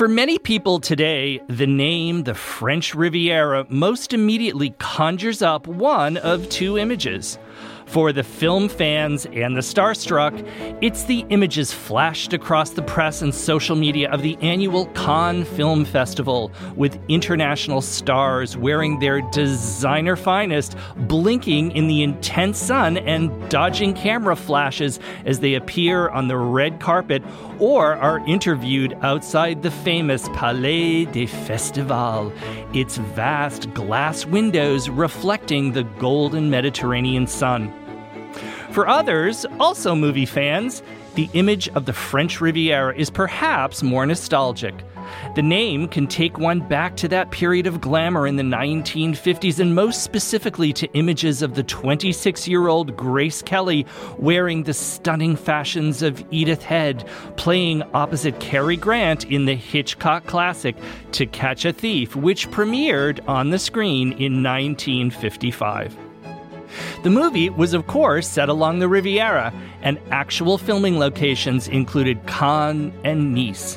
For many people today, the name the French Riviera most immediately conjures up one of two images. For the film fans and the starstruck, it's the images flashed across the press and social media of the annual Cannes Film Festival, with international stars wearing their designer finest, blinking in the intense sun and dodging camera flashes as they appear on the red carpet or are interviewed outside the famous Palais des Festivals, its vast glass windows reflecting the golden Mediterranean sun. For others, also movie fans, the image of the French Riviera is perhaps more nostalgic. The name can take one back to that period of glamour in the 1950s, and most specifically to images of the 26 year old Grace Kelly wearing the stunning fashions of Edith Head, playing opposite Cary Grant in the Hitchcock classic To Catch a Thief, which premiered on the screen in 1955. The movie was, of course, set along the Riviera, and actual filming locations included Cannes and Nice.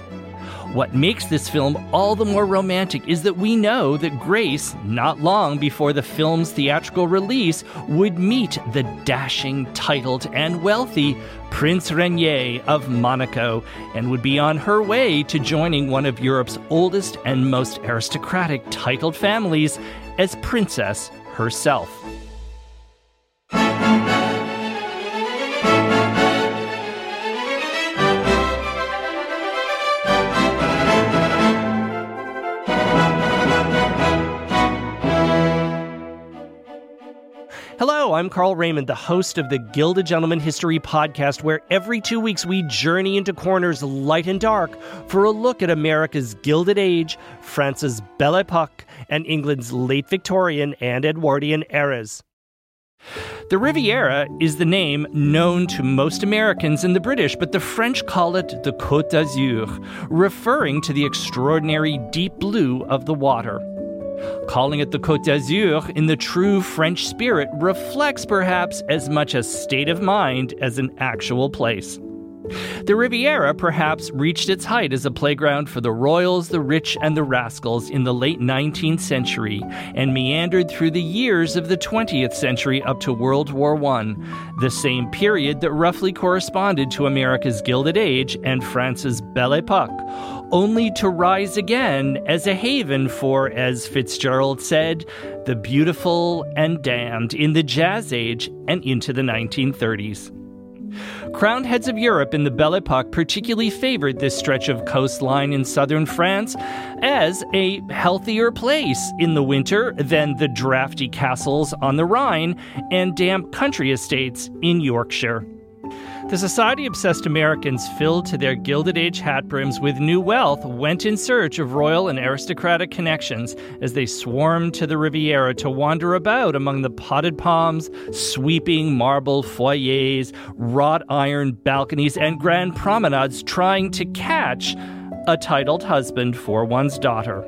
What makes this film all the more romantic is that we know that Grace, not long before the film's theatrical release, would meet the dashing, titled, and wealthy Prince Rainier of Monaco and would be on her way to joining one of Europe's oldest and most aristocratic titled families as princess herself. Hello, I'm Carl Raymond, the host of the Gilded Gentleman History podcast, where every two weeks we journey into corners light and dark for a look at America's Gilded Age, France's Belle Epoque, and England's late Victorian and Edwardian eras. The Riviera is the name known to most Americans and the British, but the French call it the Côte d'Azur, referring to the extraordinary deep blue of the water. Calling it the Côte d'Azur in the true French spirit reflects perhaps as much a state of mind as an actual place. The Riviera perhaps reached its height as a playground for the royals, the rich, and the rascals in the late 19th century and meandered through the years of the 20th century up to World War I, the same period that roughly corresponded to America's Gilded Age and France's Belle Epoque, only to rise again as a haven for, as Fitzgerald said, the beautiful and damned in the Jazz Age and into the 1930s. Crowned heads of Europe in the Belle Epoque particularly favored this stretch of coastline in southern France as a healthier place in the winter than the drafty castles on the Rhine and damp country estates in Yorkshire. The society obsessed Americans filled to their Gilded Age hat brims with new wealth went in search of royal and aristocratic connections as they swarmed to the Riviera to wander about among the potted palms, sweeping marble foyers, wrought iron balconies, and grand promenades trying to catch a titled husband for one's daughter.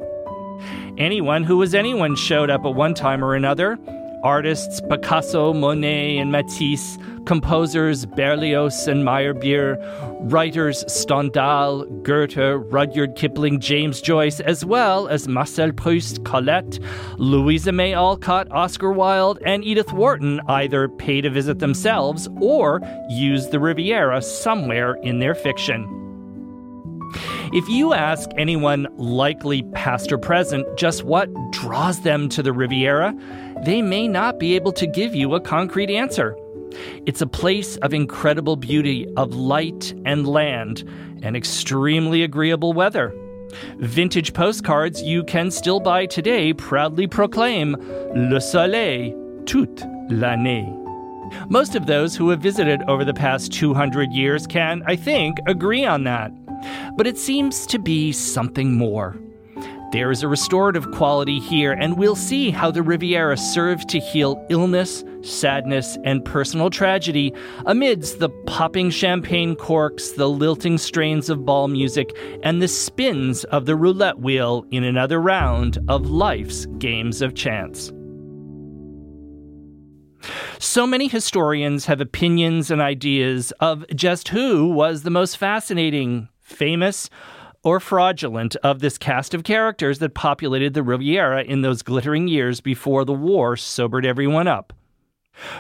Anyone who was anyone showed up at one time or another artists Picasso, Monet, and Matisse, composers Berlioz and Meyerbeer, writers Stendhal, Goethe, Rudyard Kipling, James Joyce, as well as Marcel Proust, Colette, Louisa May Alcott, Oscar Wilde, and Edith Wharton either paid a visit themselves or use the Riviera somewhere in their fiction. If you ask anyone likely past or present just what draws them to the Riviera, they may not be able to give you a concrete answer. It's a place of incredible beauty, of light and land, and extremely agreeable weather. Vintage postcards you can still buy today proudly proclaim Le Soleil toute l'année. Most of those who have visited over the past 200 years can, I think, agree on that. But it seems to be something more. There is a restorative quality here, and we'll see how the Riviera served to heal illness, sadness, and personal tragedy amidst the popping champagne corks, the lilting strains of ball music, and the spins of the roulette wheel in another round of life's games of chance. So many historians have opinions and ideas of just who was the most fascinating, famous, or fraudulent of this cast of characters that populated the Riviera in those glittering years before the war sobered everyone up.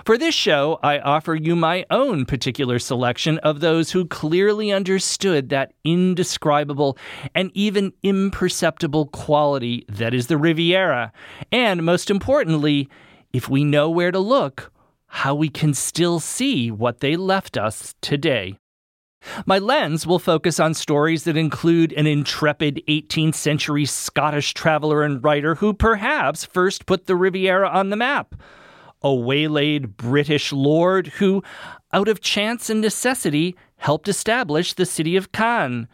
For this show, I offer you my own particular selection of those who clearly understood that indescribable and even imperceptible quality that is the Riviera, and most importantly, if we know where to look, how we can still see what they left us today. My lens will focus on stories that include an intrepid 18th century Scottish traveler and writer who perhaps first put the Riviera on the map, a waylaid British lord who, out of chance and necessity, helped establish the city of Cannes,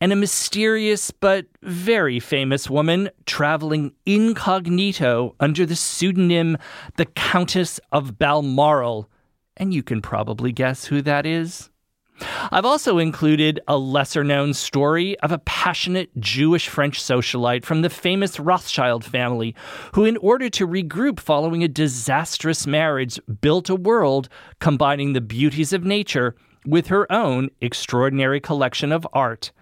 and a mysterious but very famous woman traveling incognito under the pseudonym the Countess of Balmoral. And you can probably guess who that is. I've also included a lesser known story of a passionate Jewish French socialite from the famous Rothschild family who, in order to regroup following a disastrous marriage, built a world combining the beauties of nature with her own extraordinary collection of art.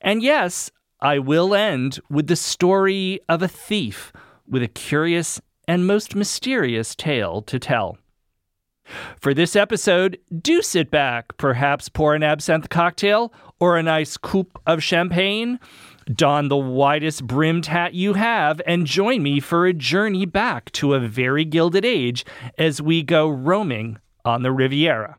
And yes, I will end with the story of a thief with a curious and most mysterious tale to tell. For this episode, do sit back, perhaps pour an absinthe cocktail or a nice coupe of champagne. Don the widest brimmed hat you have and join me for a journey back to a very gilded age as we go roaming on the Riviera.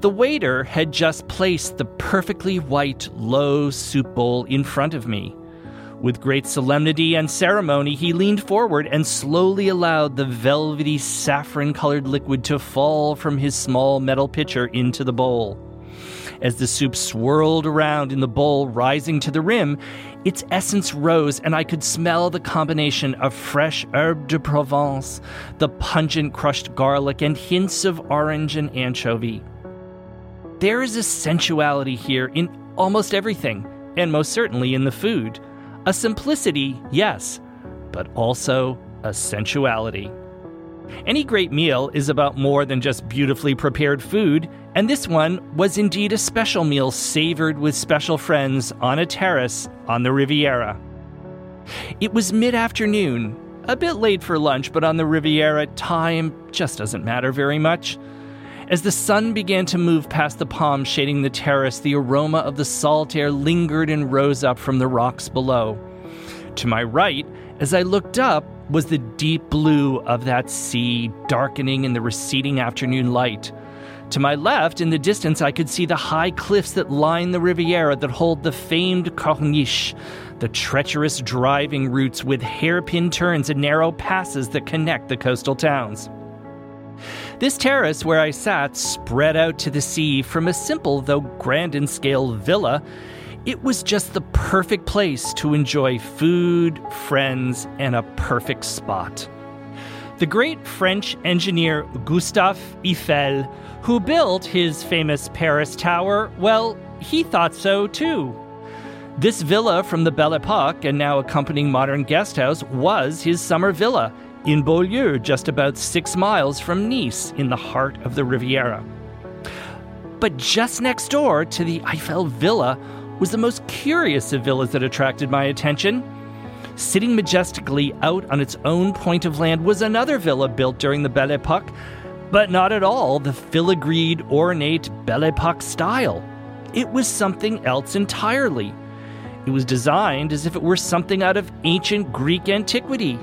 The waiter had just placed the perfectly white, low soup bowl in front of me. With great solemnity and ceremony, he leaned forward and slowly allowed the velvety saffron colored liquid to fall from his small metal pitcher into the bowl. As the soup swirled around in the bowl, rising to the rim, its essence rose, and I could smell the combination of fresh herbe de Provence, the pungent crushed garlic, and hints of orange and anchovy. There is a sensuality here in almost everything, and most certainly in the food. A simplicity, yes, but also a sensuality. Any great meal is about more than just beautifully prepared food, and this one was indeed a special meal savored with special friends on a terrace on the Riviera. It was mid afternoon, a bit late for lunch, but on the Riviera, time just doesn't matter very much. As the sun began to move past the palms shading the terrace, the aroma of the salt air lingered and rose up from the rocks below. To my right, as I looked up, was the deep blue of that sea darkening in the receding afternoon light. To my left, in the distance, I could see the high cliffs that line the Riviera that hold the famed Corniche, the treacherous driving routes with hairpin turns and narrow passes that connect the coastal towns. This terrace where I sat spread out to the sea from a simple though grand in scale villa. It was just the perfect place to enjoy food, friends, and a perfect spot. The great French engineer Gustave Eiffel, who built his famous Paris Tower, well, he thought so too. This villa from the Belle Epoque and now accompanying modern guest house was his summer villa in Beaulieu, just about six miles from Nice, in the heart of the Riviera. But just next door to the Eiffel Villa was the most curious of villas that attracted my attention. Sitting majestically out on its own point of land was another villa built during the Belle Epoque, but not at all the filigreed, ornate Belle Epoque style. It was something else entirely. It was designed as if it were something out of ancient Greek antiquity.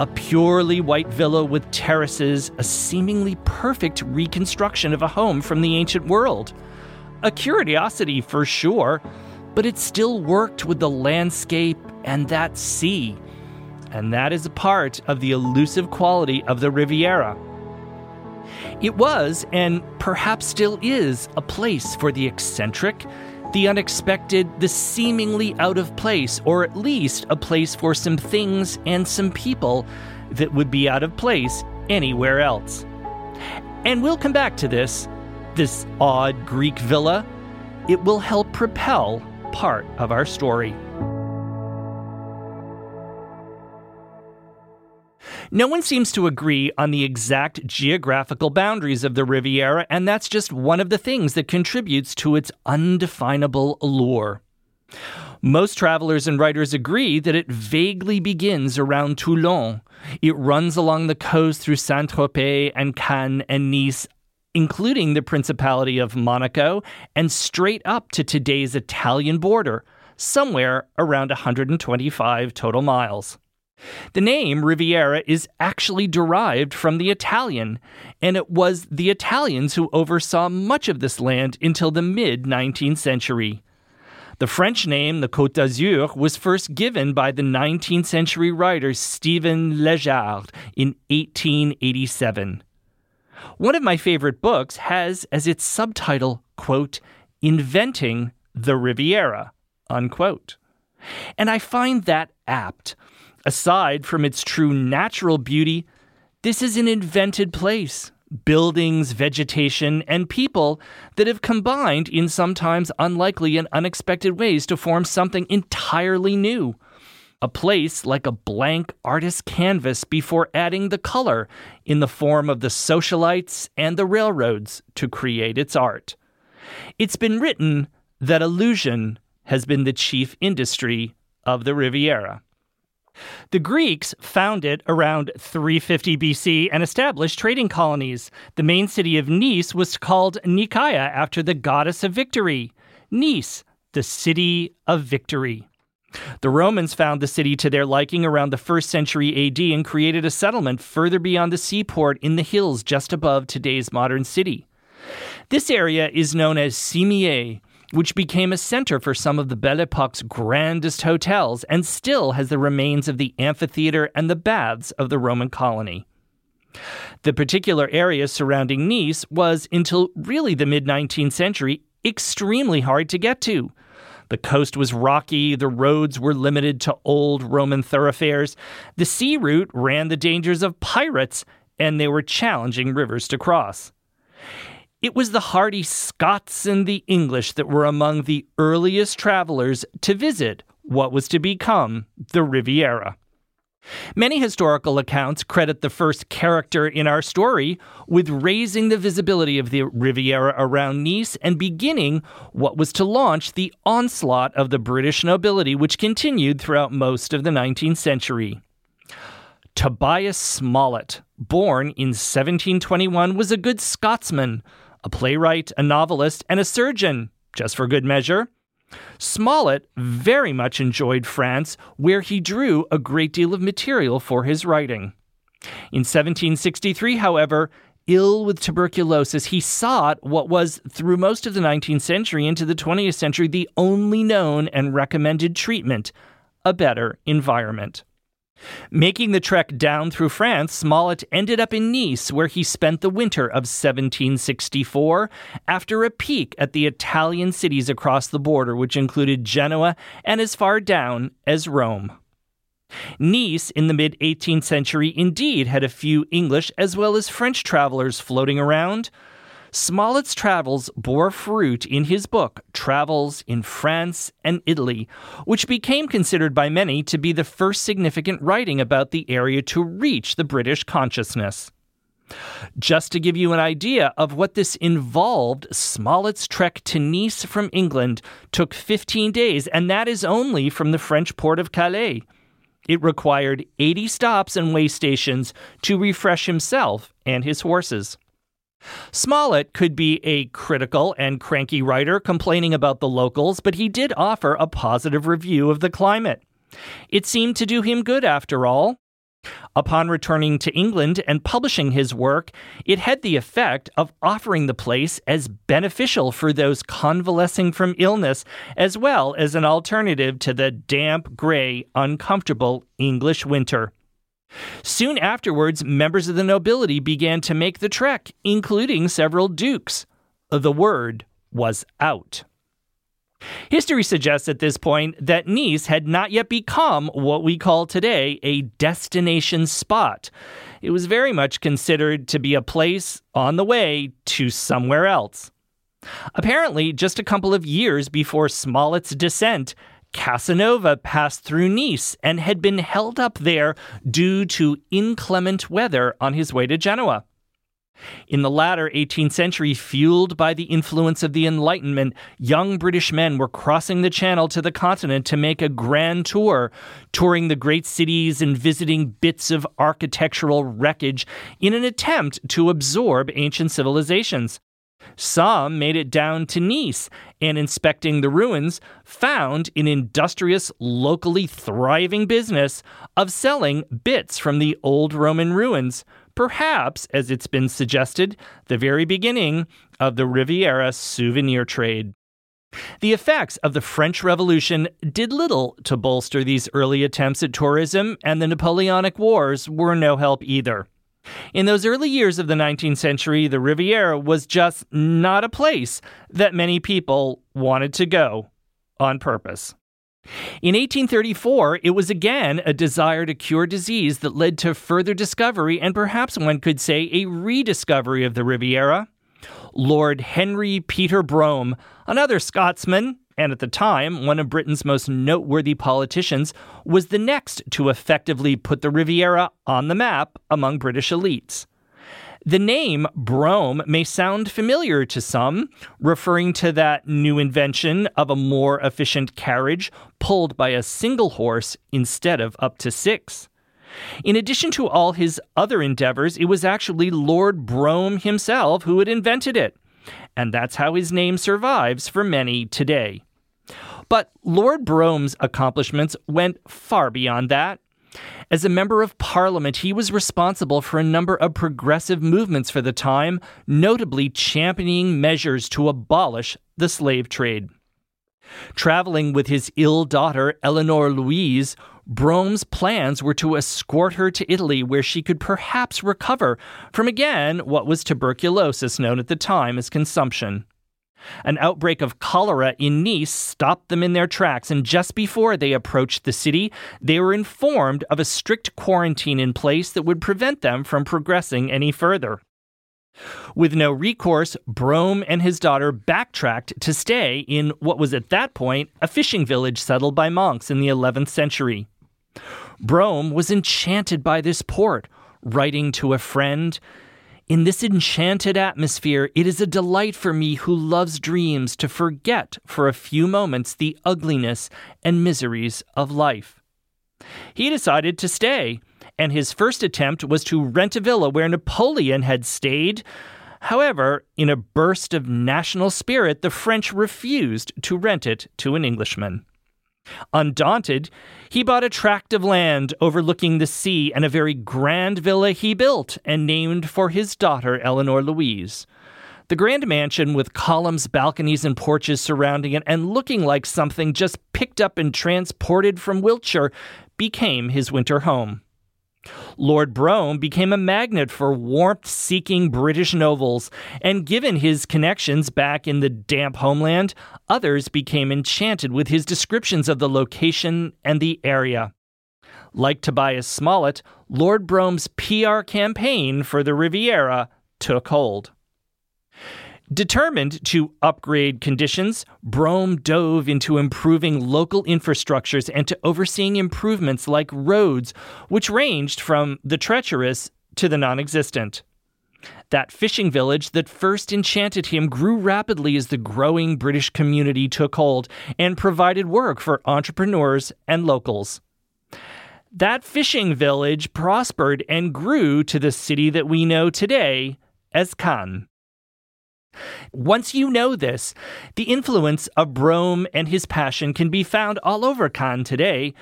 A purely white villa with terraces, a seemingly perfect reconstruction of a home from the ancient world. A curiosity for sure, but it still worked with the landscape and that sea. And that is a part of the elusive quality of the Riviera. It was, and perhaps still is, a place for the eccentric, the unexpected, the seemingly out of place, or at least a place for some things and some people that would be out of place anywhere else. And we'll come back to this, this odd Greek villa. It will help propel part of our story. No one seems to agree on the exact geographical boundaries of the Riviera, and that's just one of the things that contributes to its undefinable allure. Most travelers and writers agree that it vaguely begins around Toulon. It runs along the coast through Saint Tropez and Cannes and Nice, including the Principality of Monaco, and straight up to today's Italian border, somewhere around 125 total miles. The name Riviera is actually derived from the Italian, and it was the Italians who oversaw much of this land until the mid 19th century. The French name, the Côte d'Azur, was first given by the 19th century writer Stephen Liégeard in 1887. One of my favorite books has as its subtitle, quote, Inventing the Riviera, unquote. And I find that apt. Aside from its true natural beauty, this is an invented place. Buildings, vegetation, and people that have combined in sometimes unlikely and unexpected ways to form something entirely new. A place like a blank artist's canvas before adding the color in the form of the socialites and the railroads to create its art. It's been written that illusion has been the chief industry of the Riviera. The Greeks found it around 350 BC and established trading colonies. The main city of Nice was called Nicaea after the goddess of victory. Nice, the city of victory. The Romans found the city to their liking around the 1st century AD and created a settlement further beyond the seaport in the hills just above today's modern city. This area is known as Cimiez, which became a center for some of the Belle Epoque's grandest hotels and still has the remains of the amphitheater and the baths of the Roman colony. The particular area surrounding Nice was, until really the mid 19th century, extremely hard to get to. The coast was rocky, the roads were limited to old Roman thoroughfares, the sea route ran the dangers of pirates, and there were challenging rivers to cross. It was the hardy Scots and the English that were among the earliest travelers to visit what was to become the Riviera. Many historical accounts credit the first character in our story with raising the visibility of the Riviera around Nice and beginning what was to launch the onslaught of the British nobility, which continued throughout most of the 19th century. Tobias Smollett, born in 1721, was a good Scotsman a playwright, a novelist, and a surgeon, just for good measure. Smollett very much enjoyed France, where he drew a great deal of material for his writing. In 1763, however, ill with tuberculosis, he sought what was, through most of the 19th century into the 20th century, the only known and recommended treatment a better environment. Making the trek down through France, Smollett ended up in Nice, where he spent the winter of 1764 after a peek at the Italian cities across the border, which included Genoa and as far down as Rome. Nice in the mid 18th century indeed had a few English as well as French travelers floating around. Smollett's travels bore fruit in his book, Travels in France and Italy, which became considered by many to be the first significant writing about the area to reach the British consciousness. Just to give you an idea of what this involved, Smollett's trek to Nice from England took 15 days, and that is only from the French port of Calais. It required 80 stops and way stations to refresh himself and his horses. Smollett could be a critical and cranky writer complaining about the locals, but he did offer a positive review of the climate. It seemed to do him good after all. Upon returning to England and publishing his work, it had the effect of offering the place as beneficial for those convalescing from illness, as well as an alternative to the damp, gray, uncomfortable English winter. Soon afterwards, members of the nobility began to make the trek, including several dukes. The word was out. History suggests at this point that Nice had not yet become what we call today a destination spot. It was very much considered to be a place on the way to somewhere else. Apparently, just a couple of years before Smollett's descent, Casanova passed through Nice and had been held up there due to inclement weather on his way to Genoa. In the latter 18th century, fueled by the influence of the Enlightenment, young British men were crossing the Channel to the continent to make a grand tour, touring the great cities and visiting bits of architectural wreckage in an attempt to absorb ancient civilizations. Some made it down to Nice and, inspecting the ruins, found an industrious, locally thriving business of selling bits from the old Roman ruins, perhaps, as it's been suggested, the very beginning of the Riviera souvenir trade. The effects of the French Revolution did little to bolster these early attempts at tourism, and the Napoleonic Wars were no help either. In those early years of the 19th century, the Riviera was just not a place that many people wanted to go on purpose. In 1834, it was again a desire to cure disease that led to further discovery and perhaps one could say a rediscovery of the Riviera. Lord Henry Peter Brougham, another Scotsman, and at the time one of Britain's most noteworthy politicians, was the next to effectively put the Riviera on the map among British elites. The name Brougham may sound familiar to some, referring to that new invention of a more efficient carriage pulled by a single horse instead of up to six. In addition to all his other endeavors, it was actually Lord Brougham himself who had invented it. And that's how his name survives for many today. But Lord Brougham's accomplishments went far beyond that. As a member of parliament, he was responsible for a number of progressive movements for the time, notably championing measures to abolish the slave trade. Traveling with his ill daughter, Eleanor Louise, Brougham's plans were to escort her to Italy, where she could perhaps recover from again what was tuberculosis, known at the time as consumption. An outbreak of cholera in Nice stopped them in their tracks, and just before they approached the city, they were informed of a strict quarantine in place that would prevent them from progressing any further. With no recourse, Brougham and his daughter backtracked to stay in what was at that point a fishing village settled by monks in the 11th century. Brougham was enchanted by this port, writing to a friend in this enchanted atmosphere, it is a delight for me who loves dreams to forget for a few moments the ugliness and miseries of life. He decided to stay, and his first attempt was to rent a villa where Napoleon had stayed. However, in a burst of national spirit, the French refused to rent it to an Englishman. Undaunted, he bought a tract of land overlooking the sea and a very grand villa he built and named for his daughter Eleanor Louise. The grand mansion with columns, balconies, and porches surrounding it and looking like something just picked up and transported from Wiltshire became his winter home. Lord Brougham became a magnet for warmth seeking British nobles, and given his connections back in the damp homeland, others became enchanted with his descriptions of the location and the area. Like Tobias Smollett, Lord Brougham's PR campaign for the Riviera took hold. Determined to upgrade conditions, Brougham dove into improving local infrastructures and to overseeing improvements like roads, which ranged from the treacherous to the non existent. That fishing village that first enchanted him grew rapidly as the growing British community took hold and provided work for entrepreneurs and locals. That fishing village prospered and grew to the city that we know today as Cannes. Once you know this, the influence of Brougham and his passion can be found all over Cannes today.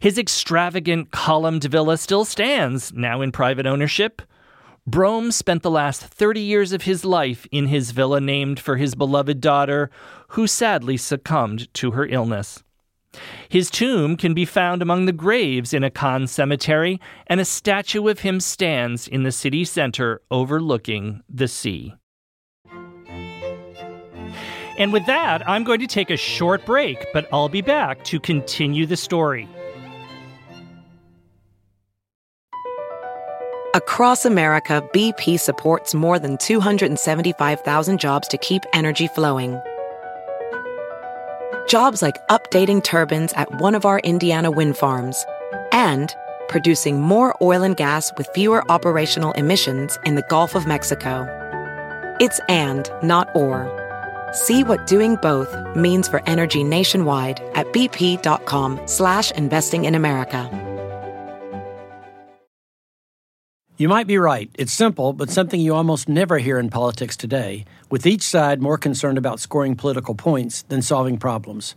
His extravagant columned villa still stands, now in private ownership. Brougham spent the last 30 years of his life in his villa named for his beloved daughter, who sadly succumbed to her illness. His tomb can be found among the graves in a Cannes cemetery, and a statue of him stands in the city center overlooking the sea. And with that, I'm going to take a short break, but I'll be back to continue the story. Across America, BP supports more than 275,000 jobs to keep energy flowing. Jobs like updating turbines at one of our Indiana wind farms and producing more oil and gas with fewer operational emissions in the Gulf of Mexico. It's and, not or. See what doing both means for energy nationwide at bp.com slash investing in America. You might be right. It's simple, but something you almost never hear in politics today, with each side more concerned about scoring political points than solving problems.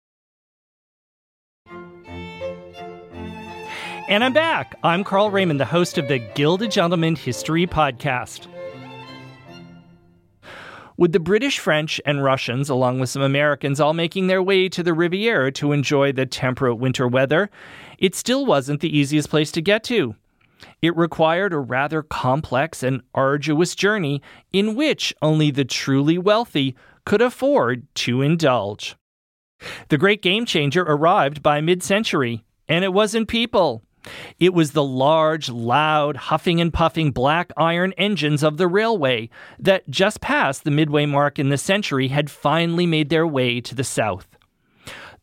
And I'm back. I'm Carl Raymond, the host of the Gilded Gentleman History Podcast. With the British, French, and Russians, along with some Americans, all making their way to the Riviera to enjoy the temperate winter weather, it still wasn't the easiest place to get to. It required a rather complex and arduous journey in which only the truly wealthy could afford to indulge. The great game changer arrived by mid century, and it wasn't people. It was the large, loud, huffing and puffing black iron engines of the railway that, just past the midway mark in the century, had finally made their way to the south.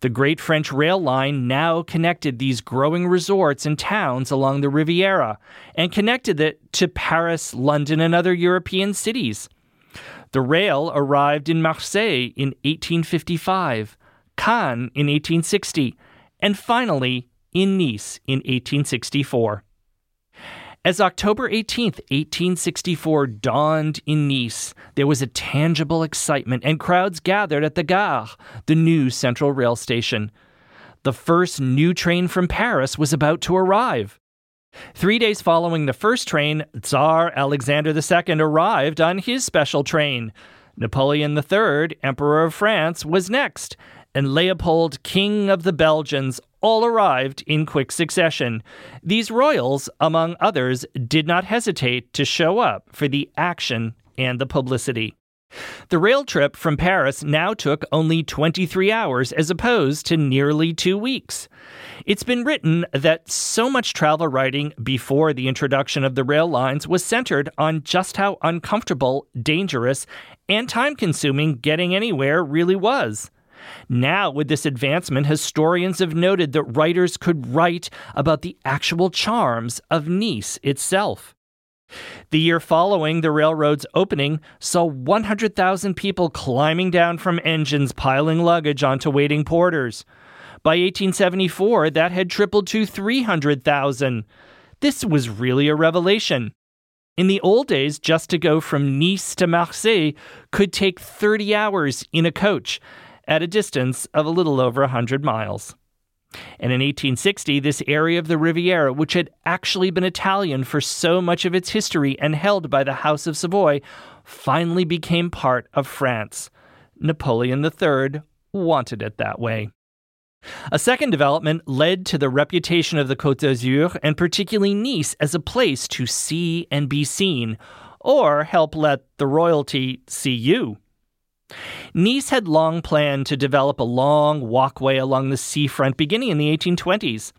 The great French rail line now connected these growing resorts and towns along the Riviera and connected it to Paris, London, and other European cities. The rail arrived in Marseille in 1855, Cannes in 1860, and finally in Nice in 1864. As October 18, 1864 dawned in Nice, there was a tangible excitement and crowds gathered at the Gare, the new central rail station. The first new train from Paris was about to arrive. Three days following the first train, Tsar Alexander II arrived on his special train. Napoleon III, Emperor of France, was next, and Leopold, King of the Belgians, all arrived in quick succession. These royals, among others, did not hesitate to show up for the action and the publicity. The rail trip from Paris now took only 23 hours as opposed to nearly two weeks. It's been written that so much travel writing before the introduction of the rail lines was centered on just how uncomfortable, dangerous, and time consuming getting anywhere really was. Now, with this advancement, historians have noted that writers could write about the actual charms of Nice itself. The year following the railroad's opening saw 100,000 people climbing down from engines piling luggage onto waiting porters. By 1874, that had tripled to 300,000. This was really a revelation. In the old days, just to go from Nice to Marseille could take 30 hours in a coach at a distance of a little over 100 miles. And in 1860, this area of the Riviera, which had actually been Italian for so much of its history and held by the House of Savoy, finally became part of France. Napoleon III wanted it that way. A second development led to the reputation of the Côte d'Azur and particularly Nice as a place to see and be seen, or help let the royalty see you. Nice had long planned to develop a long walkway along the seafront beginning in the 1820s.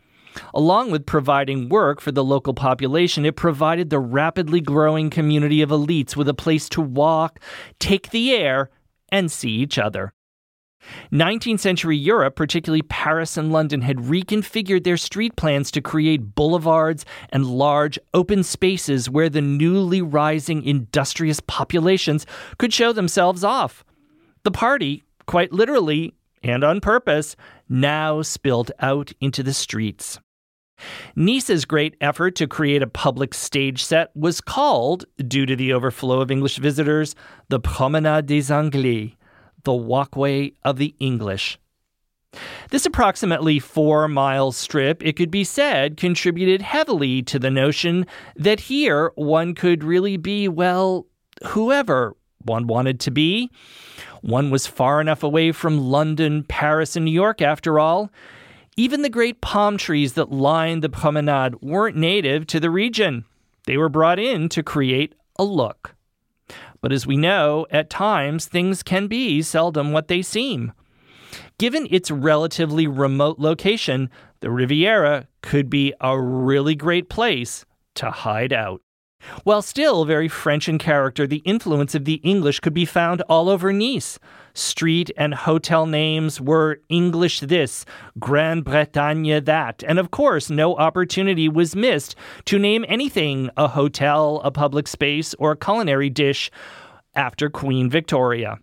Along with providing work for the local population, it provided the rapidly growing community of elites with a place to walk, take the air, and see each other. 19th century Europe, particularly Paris and London, had reconfigured their street plans to create boulevards and large open spaces where the newly rising industrious populations could show themselves off. The party, quite literally and on purpose, now spilled out into the streets. Nice's great effort to create a public stage set was called, due to the overflow of English visitors, the Promenade des Anglais, the walkway of the English. This approximately four mile strip, it could be said, contributed heavily to the notion that here one could really be, well, whoever one wanted to be. One was far enough away from London, Paris, and New York, after all. Even the great palm trees that lined the promenade weren't native to the region. They were brought in to create a look. But as we know, at times things can be seldom what they seem. Given its relatively remote location, the Riviera could be a really great place to hide out. While still very French in character, the influence of the English could be found all over Nice. Street and hotel names were English this, Grand Bretagne that, and of course, no opportunity was missed to name anything a hotel, a public space, or a culinary dish after Queen Victoria.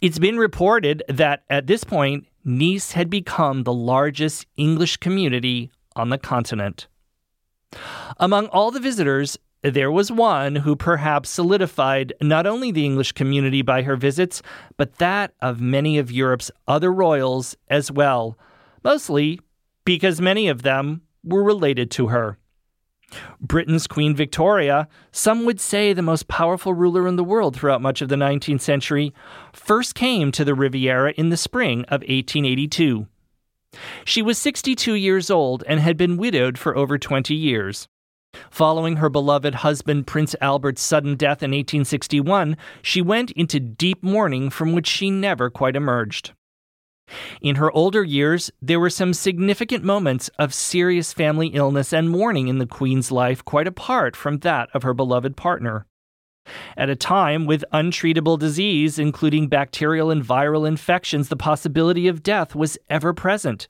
It's been reported that at this point, Nice had become the largest English community on the continent. Among all the visitors, there was one who perhaps solidified not only the English community by her visits, but that of many of Europe's other royals as well, mostly because many of them were related to her. Britain's Queen Victoria, some would say the most powerful ruler in the world throughout much of the 19th century, first came to the Riviera in the spring of 1882. She was 62 years old and had been widowed for over 20 years. Following her beloved husband Prince Albert's sudden death in 1861, she went into deep mourning from which she never quite emerged. In her older years, there were some significant moments of serious family illness and mourning in the Queen's life, quite apart from that of her beloved partner. At a time with untreatable disease, including bacterial and viral infections, the possibility of death was ever present.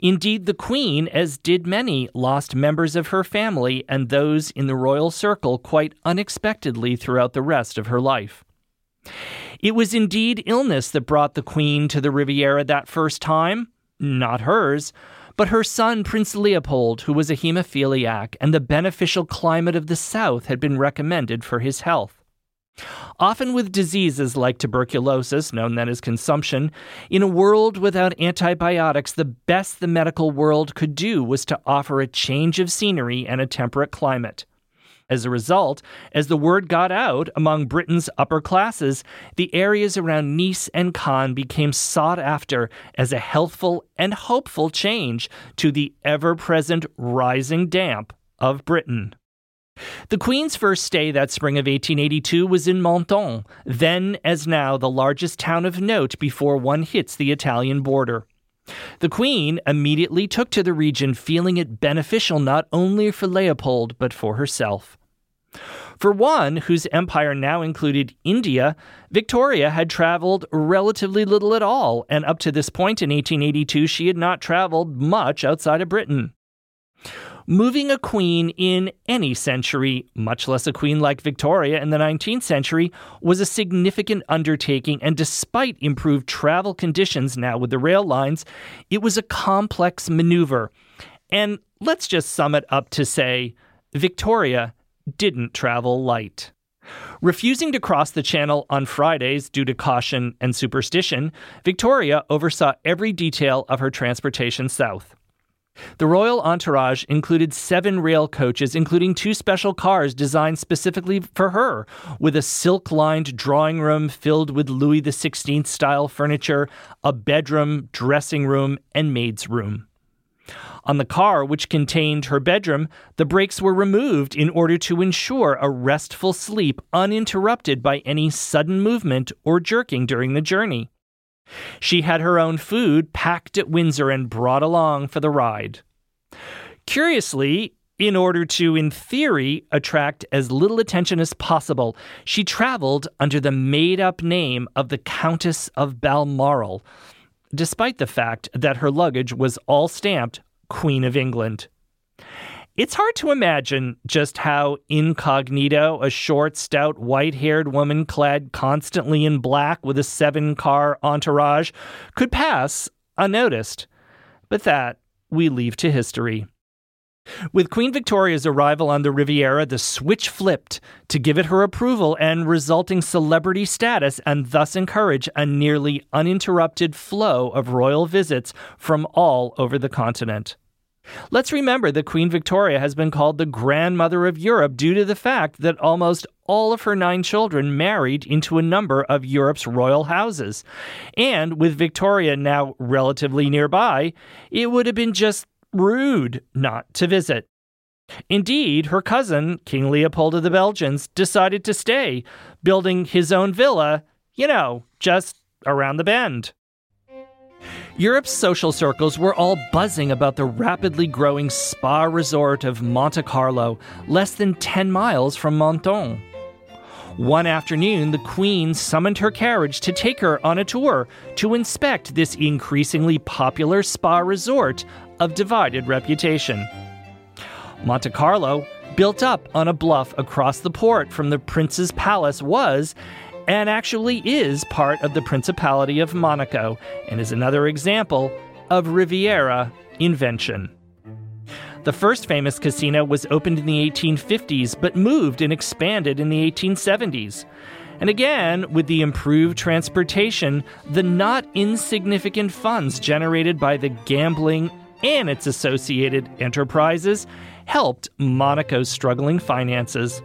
Indeed, the Queen, as did many, lost members of her family and those in the royal circle quite unexpectedly throughout the rest of her life. It was indeed illness that brought the Queen to the Riviera that first time, not hers but her son, Prince Leopold, who was a hemophiliac, and the beneficial climate of the South had been recommended for his health. Often with diseases like tuberculosis, known then as consumption, in a world without antibiotics, the best the medical world could do was to offer a change of scenery and a temperate climate. As a result, as the word got out among Britain's upper classes, the areas around Nice and Cannes became sought after as a healthful and hopeful change to the ever present rising damp of Britain. The Queen's first stay that spring of 1882 was in Menton, then as now the largest town of note before one hits the Italian border. The Queen immediately took to the region, feeling it beneficial not only for Leopold, but for herself. For one, whose empire now included India, Victoria had traveled relatively little at all, and up to this point in 1882, she had not traveled much outside of Britain. Moving a queen in any century, much less a queen like Victoria in the 19th century, was a significant undertaking, and despite improved travel conditions now with the rail lines, it was a complex maneuver. And let's just sum it up to say Victoria didn't travel light. Refusing to cross the channel on Fridays due to caution and superstition, Victoria oversaw every detail of her transportation south. The royal entourage included seven rail coaches, including two special cars designed specifically for her, with a silk lined drawing room filled with Louis XVI style furniture, a bedroom, dressing room, and maid's room. On the car, which contained her bedroom, the brakes were removed in order to ensure a restful sleep uninterrupted by any sudden movement or jerking during the journey. She had her own food packed at Windsor and brought along for the ride. Curiously, in order to, in theory, attract as little attention as possible, she traveled under the made up name of the Countess of Balmoral, despite the fact that her luggage was all stamped Queen of England. It's hard to imagine just how incognito a short, stout, white haired woman clad constantly in black with a seven car entourage could pass unnoticed. But that we leave to history. With Queen Victoria's arrival on the Riviera, the switch flipped to give it her approval and resulting celebrity status, and thus encourage a nearly uninterrupted flow of royal visits from all over the continent. Let's remember that Queen Victoria has been called the grandmother of Europe due to the fact that almost all of her nine children married into a number of Europe's royal houses. And with Victoria now relatively nearby, it would have been just rude not to visit. Indeed, her cousin, King Leopold of the Belgians, decided to stay, building his own villa, you know, just around the bend. Europe's social circles were all buzzing about the rapidly growing spa resort of Monte Carlo, less than 10 miles from Menton. One afternoon, the Queen summoned her carriage to take her on a tour to inspect this increasingly popular spa resort of divided reputation. Monte Carlo, built up on a bluff across the port from the Prince's Palace, was, and actually is part of the Principality of Monaco and is another example of Riviera invention. The first famous casino was opened in the 1850s but moved and expanded in the 1870s. And again, with the improved transportation, the not insignificant funds generated by the gambling and its associated enterprises helped Monaco's struggling finances.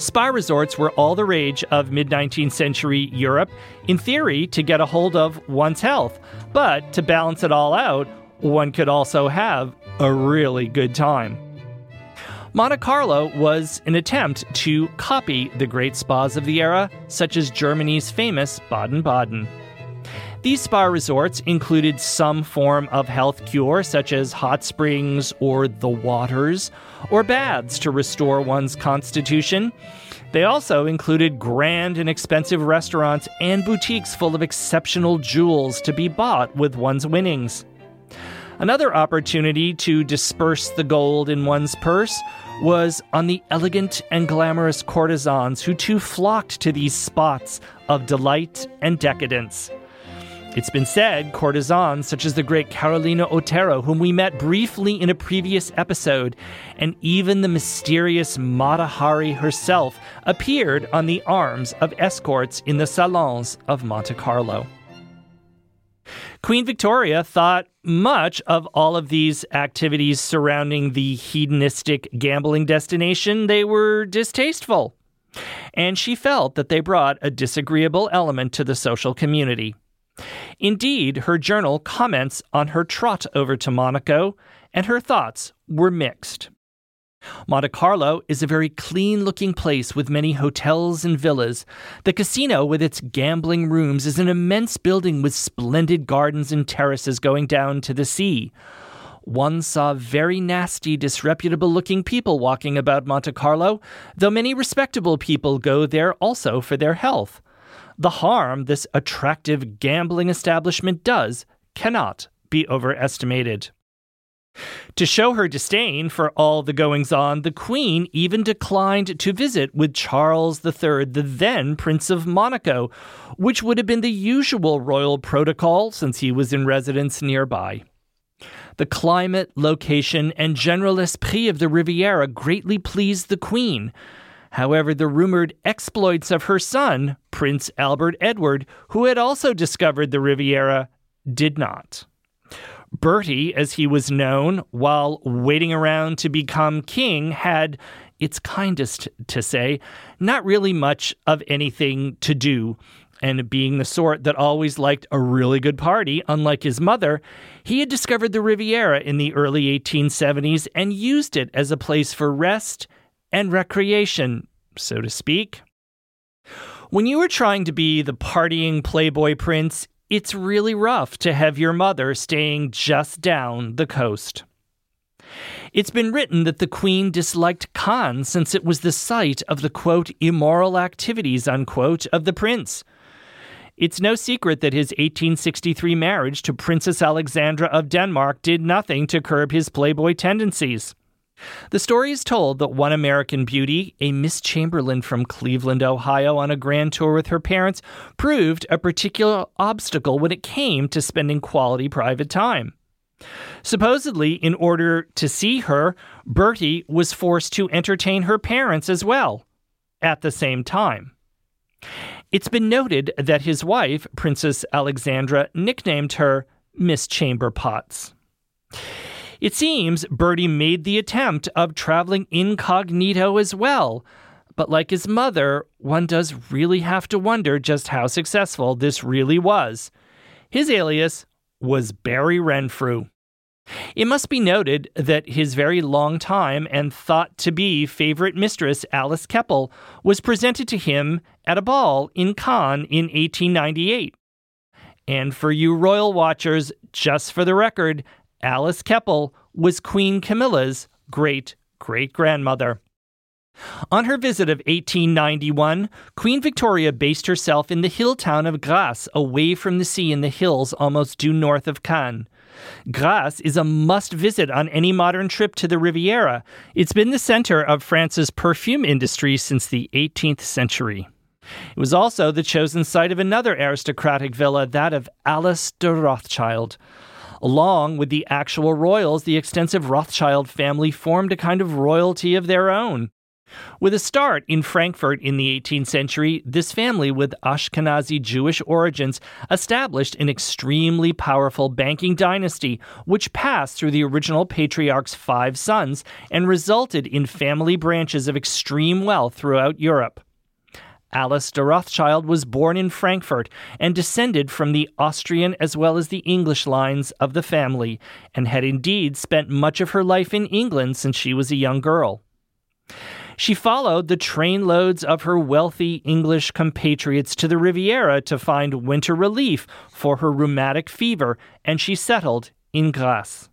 Spa resorts were all the rage of mid 19th century Europe, in theory, to get a hold of one's health. But to balance it all out, one could also have a really good time. Monte Carlo was an attempt to copy the great spas of the era, such as Germany's famous Baden Baden. These spa resorts included some form of health cure, such as hot springs or the waters, or baths to restore one's constitution. They also included grand and expensive restaurants and boutiques full of exceptional jewels to be bought with one's winnings. Another opportunity to disperse the gold in one's purse was on the elegant and glamorous courtesans who too flocked to these spots of delight and decadence. It's been said courtesans such as the great Carolina Otero, whom we met briefly in a previous episode, and even the mysterious Mata Hari herself appeared on the arms of escorts in the salons of Monte Carlo. Queen Victoria thought much of all of these activities surrounding the hedonistic gambling destination. They were distasteful. And she felt that they brought a disagreeable element to the social community. Indeed, her journal comments on her trot over to Monaco, and her thoughts were mixed. Monte Carlo is a very clean looking place with many hotels and villas. The casino, with its gambling rooms, is an immense building with splendid gardens and terraces going down to the sea. One saw very nasty, disreputable looking people walking about Monte Carlo, though many respectable people go there also for their health. The harm this attractive gambling establishment does cannot be overestimated. To show her disdain for all the goings on, the Queen even declined to visit with Charles III, the then Prince of Monaco, which would have been the usual royal protocol since he was in residence nearby. The climate, location, and general esprit of the Riviera greatly pleased the Queen. However, the rumored exploits of her son, Prince Albert Edward, who had also discovered the Riviera, did not. Bertie, as he was known, while waiting around to become king, had, it's kindest to say, not really much of anything to do. And being the sort that always liked a really good party, unlike his mother, he had discovered the Riviera in the early 1870s and used it as a place for rest and recreation, so to speak. When you are trying to be the partying Playboy prince, it's really rough to have your mother staying just down the coast. It's been written that the Queen disliked Cannes since it was the site of the quote, immoral activities, unquote, of the prince. It's no secret that his 1863 marriage to Princess Alexandra of Denmark did nothing to curb his playboy tendencies. The story is told that one American beauty, a Miss Chamberlain from Cleveland, Ohio, on a grand tour with her parents, proved a particular obstacle when it came to spending quality private time. Supposedly, in order to see her, Bertie was forced to entertain her parents as well at the same time. It's been noted that his wife, Princess Alexandra, nicknamed her Miss Chamberpots. It seems Bertie made the attempt of traveling incognito as well. But like his mother, one does really have to wonder just how successful this really was. His alias was Baron Renfrew. It must be noted that his very long time and thought to be favorite mistress, Alice Keppel, was presented to him at a ball in Cannes in 1898. And for you royal watchers, just for the record, Alice Keppel was Queen Camilla's great great grandmother. On her visit of 1891, Queen Victoria based herself in the hill town of Grasse, away from the sea in the hills almost due north of Cannes. Grasse is a must visit on any modern trip to the Riviera. It's been the center of France's perfume industry since the 18th century. It was also the chosen site of another aristocratic villa, that of Alice de Rothschild. Along with the actual royals, the extensive Rothschild family formed a kind of royalty of their own. With a start in Frankfurt in the 18th century, this family with Ashkenazi Jewish origins established an extremely powerful banking dynasty, which passed through the original patriarch's five sons and resulted in family branches of extreme wealth throughout Europe. Alice de Rothschild was born in Frankfurt and descended from the Austrian as well as the English lines of the family, and had indeed spent much of her life in England since she was a young girl. She followed the trainloads of her wealthy English compatriots to the Riviera to find winter relief for her rheumatic fever, and she settled in Grasse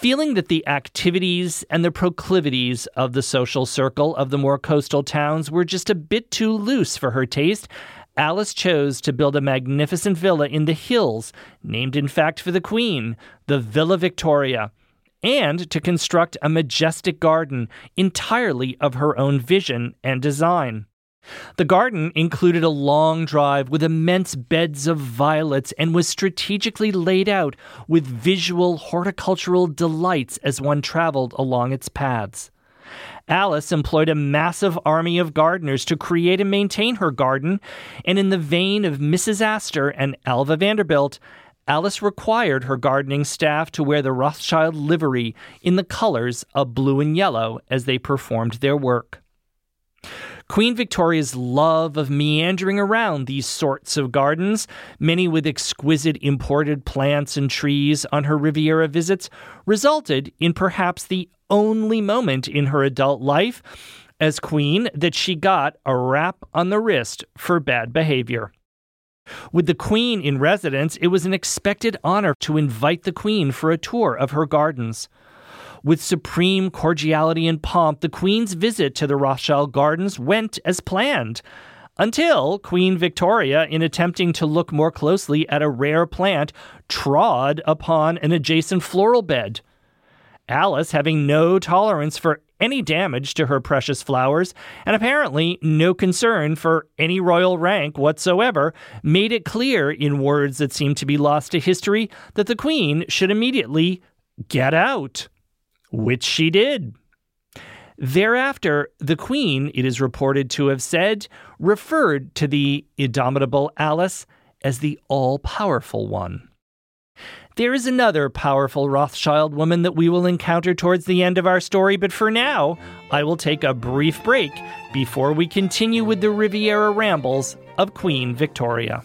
feeling that the activities and the proclivities of the social circle of the more coastal towns were just a bit too loose for her taste, Alice chose to build a magnificent villa in the hills, named in fact for the Queen, the Villa Victoria, and to construct a majestic garden entirely of her own vision and design. The garden included a long drive with immense beds of violets and was strategically laid out with visual horticultural delights as one traveled along its paths. Alice employed a massive army of gardeners to create and maintain her garden, and in the vein of Mrs. Astor and Alva Vanderbilt, Alice required her gardening staff to wear the Rothschild livery in the colors of blue and yellow as they performed their work. Queen Victoria's love of meandering around these sorts of gardens, many with exquisite imported plants and trees on her Riviera visits, resulted in perhaps the only moment in her adult life as queen that she got a rap on the wrist for bad behavior. With the Queen in residence, it was an expected honor to invite the Queen for a tour of her gardens. With supreme cordiality and pomp, the Queen's visit to the Rothschild Gardens went as planned until Queen Victoria, in attempting to look more closely at a rare plant, trod upon an adjacent floral bed. Alice, having no tolerance for any damage to her precious flowers, and apparently no concern for any royal rank whatsoever, made it clear, in words that seem to be lost to history, that the Queen should immediately get out. Which she did. Thereafter, the Queen, it is reported to have said, referred to the indomitable Alice as the all powerful one. There is another powerful Rothschild woman that we will encounter towards the end of our story, but for now, I will take a brief break before we continue with the Riviera rambles of Queen Victoria.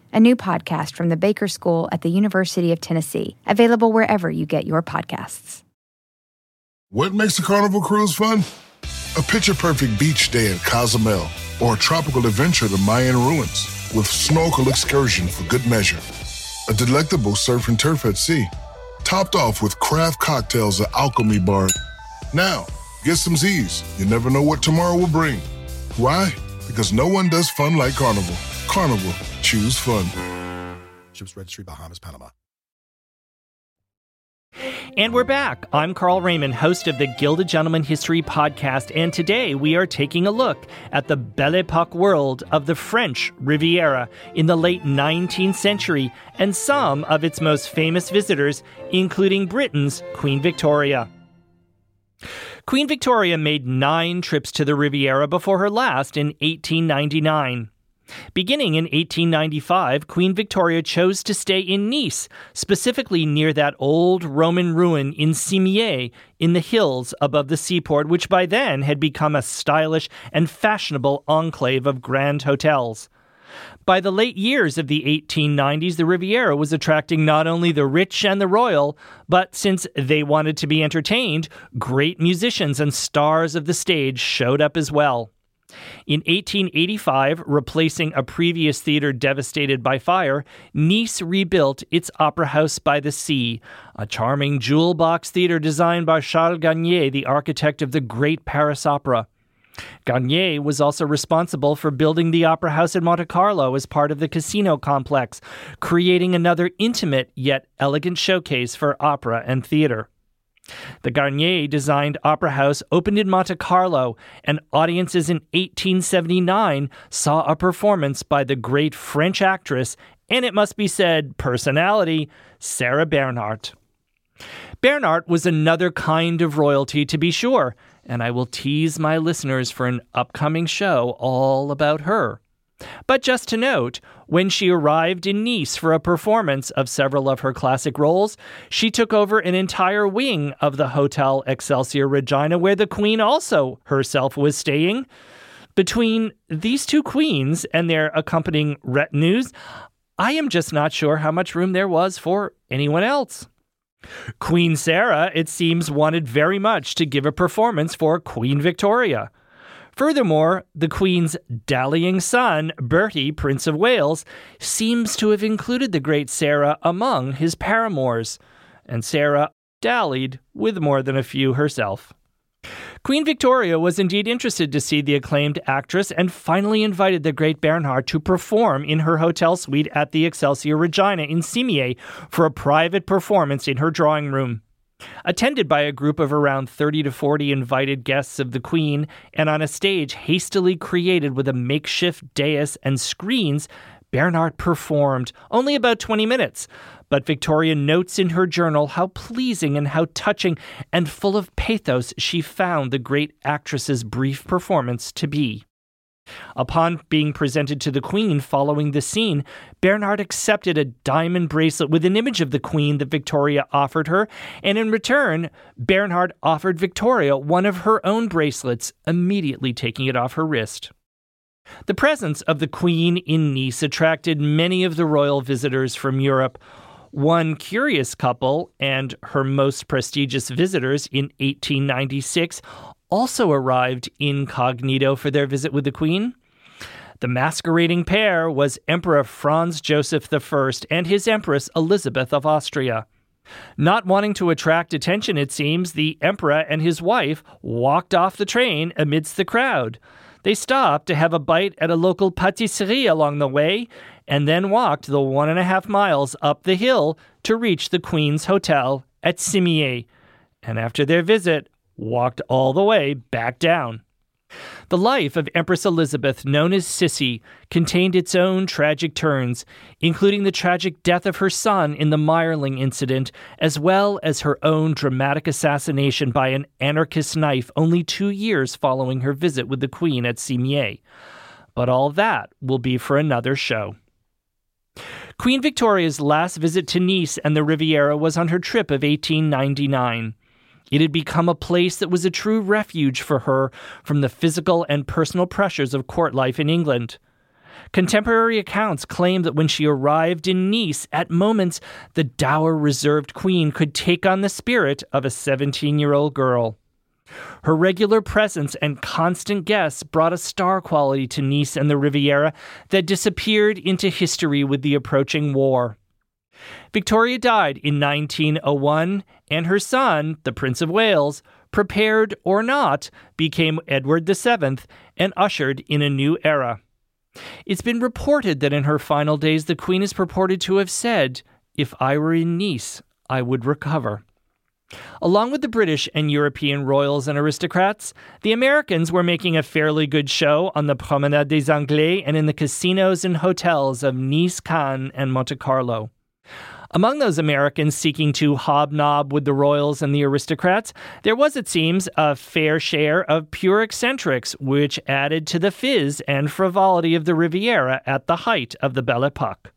a new podcast from the Baker School at the University of Tennessee, available wherever you get your podcasts. What makes a carnival cruise fun? A picture perfect beach day at Cozumel or a tropical adventure to Mayan ruins with snorkel excursion for good measure. A delectable surf and turf at sea, topped off with craft cocktails at Alchemy Bar. Now, get some Z's. You never know what tomorrow will bring. Why? Because no one does fun like Carnival. Carnival, choose fun. Ships Registry, Bahamas, Panama. And we're back. I'm Carl Raymond, host of the Gilded Gentleman History Podcast, and today we are taking a look at the Belle Epoque world of the French Riviera in the late 19th century and some of its most famous visitors, including Britain's Queen Victoria. Queen Victoria made nine trips to the Riviera before her last in 1899. Beginning in 1895, Queen Victoria chose to stay in Nice, specifically near that old Roman ruin in Cimiez in the hills above the seaport, which by then had become a stylish and fashionable enclave of grand hotels. By the late years of the 1890s, the Riviera was attracting not only the rich and the royal, but since they wanted to be entertained, great musicians and stars of the stage showed up as well. In 1885, replacing a previous theater devastated by fire, Nice rebuilt its Opera House by the Sea, a charming jewel box theater designed by Charles Garnier, the architect of the Great Paris Opera. Garnier was also responsible for building the Opera House in Monte Carlo as part of the casino complex, creating another intimate yet elegant showcase for opera and theater. The Garnier designed opera house opened in Monte Carlo, and audiences in 1879 saw a performance by the great French actress, and it must be said, personality, Sarah Bernhardt. Bernhardt was another kind of royalty, to be sure, and I will tease my listeners for an upcoming show all about her. But just to note, when she arrived in Nice for a performance of several of her classic roles, she took over an entire wing of the Hotel Excelsior Regina, where the Queen also herself was staying. Between these two queens and their accompanying retinues, I am just not sure how much room there was for anyone else. Queen Sarah, it seems, wanted very much to give a performance for Queen Victoria. Furthermore, the Queen's dallying son, Bertie, Prince of Wales, seems to have included the great Sarah among his paramours, and Sarah dallied with more than a few herself. Queen Victoria was indeed interested to see the acclaimed actress and finally invited the great Bernhardt to perform in her hotel suite at the Excelsior Regina in Cimiez for a private performance in her drawing room. Attended by a group of around 30 to 40 invited guests of the Queen, and on a stage hastily created with a makeshift dais and screens, Bernhardt performed, only about 20 minutes. But Victoria notes in her journal how pleasing and how touching and full of pathos she found the great actress's brief performance to be. Upon being presented to the Queen following the scene, Bernhardt accepted a diamond bracelet with an image of the Queen that Victoria offered her, and in return, Bernhardt offered Victoria one of her own bracelets, immediately taking it off her wrist. The presence of the Queen in Nice attracted many of the royal visitors from Europe. One curious couple and her most prestigious visitors in 1896 also arrived incognito for their visit with the Queen. The masquerading pair was Emperor Franz Joseph I and his Empress Elizabeth of Austria. Not wanting to attract attention, it seems, the Emperor and his wife walked off the train amidst the crowd. They stopped to have a bite at a local patisserie along the way and then walked the one and a half miles up the hill to reach the Queen's Hotel at Cimiez. And after their visit, walked all the way back down. The life of Empress Elizabeth, known as Sissy, contained its own tragic turns, including the tragic death of her son in the Mayerling incident, as well as her own dramatic assassination by an anarchist knife only two years following her visit with the Queen at Cimiez. But all that will be for another show. Queen Victoria's last visit to Nice and the Riviera was on her trip of 1899. It had become a place that was a true refuge for her from the physical and personal pressures of court life in England. Contemporary accounts claim that when she arrived in Nice, at moments the dour reserved queen could take on the spirit of a 17 year old girl. Her regular presence and constant guests brought a star quality to Nice and the Riviera that disappeared into history with the approaching war. Victoria died in 1901, and her son, the Prince of Wales, prepared or not, became Edward VII and ushered in a new era. It's been reported that in her final days, the Queen is purported to have said, If I were in Nice, I would recover. Along with the British and European royals and aristocrats, the Americans were making a fairly good show on the Promenade des Anglais and in the casinos and hotels of Nice, Cannes, and Monte Carlo. Among those Americans seeking to hobnob with the royals and the aristocrats, there was, it seems, a fair share of pure eccentrics, which added to the fizz and frivolity of the Riviera at the height of the Belle Epoque.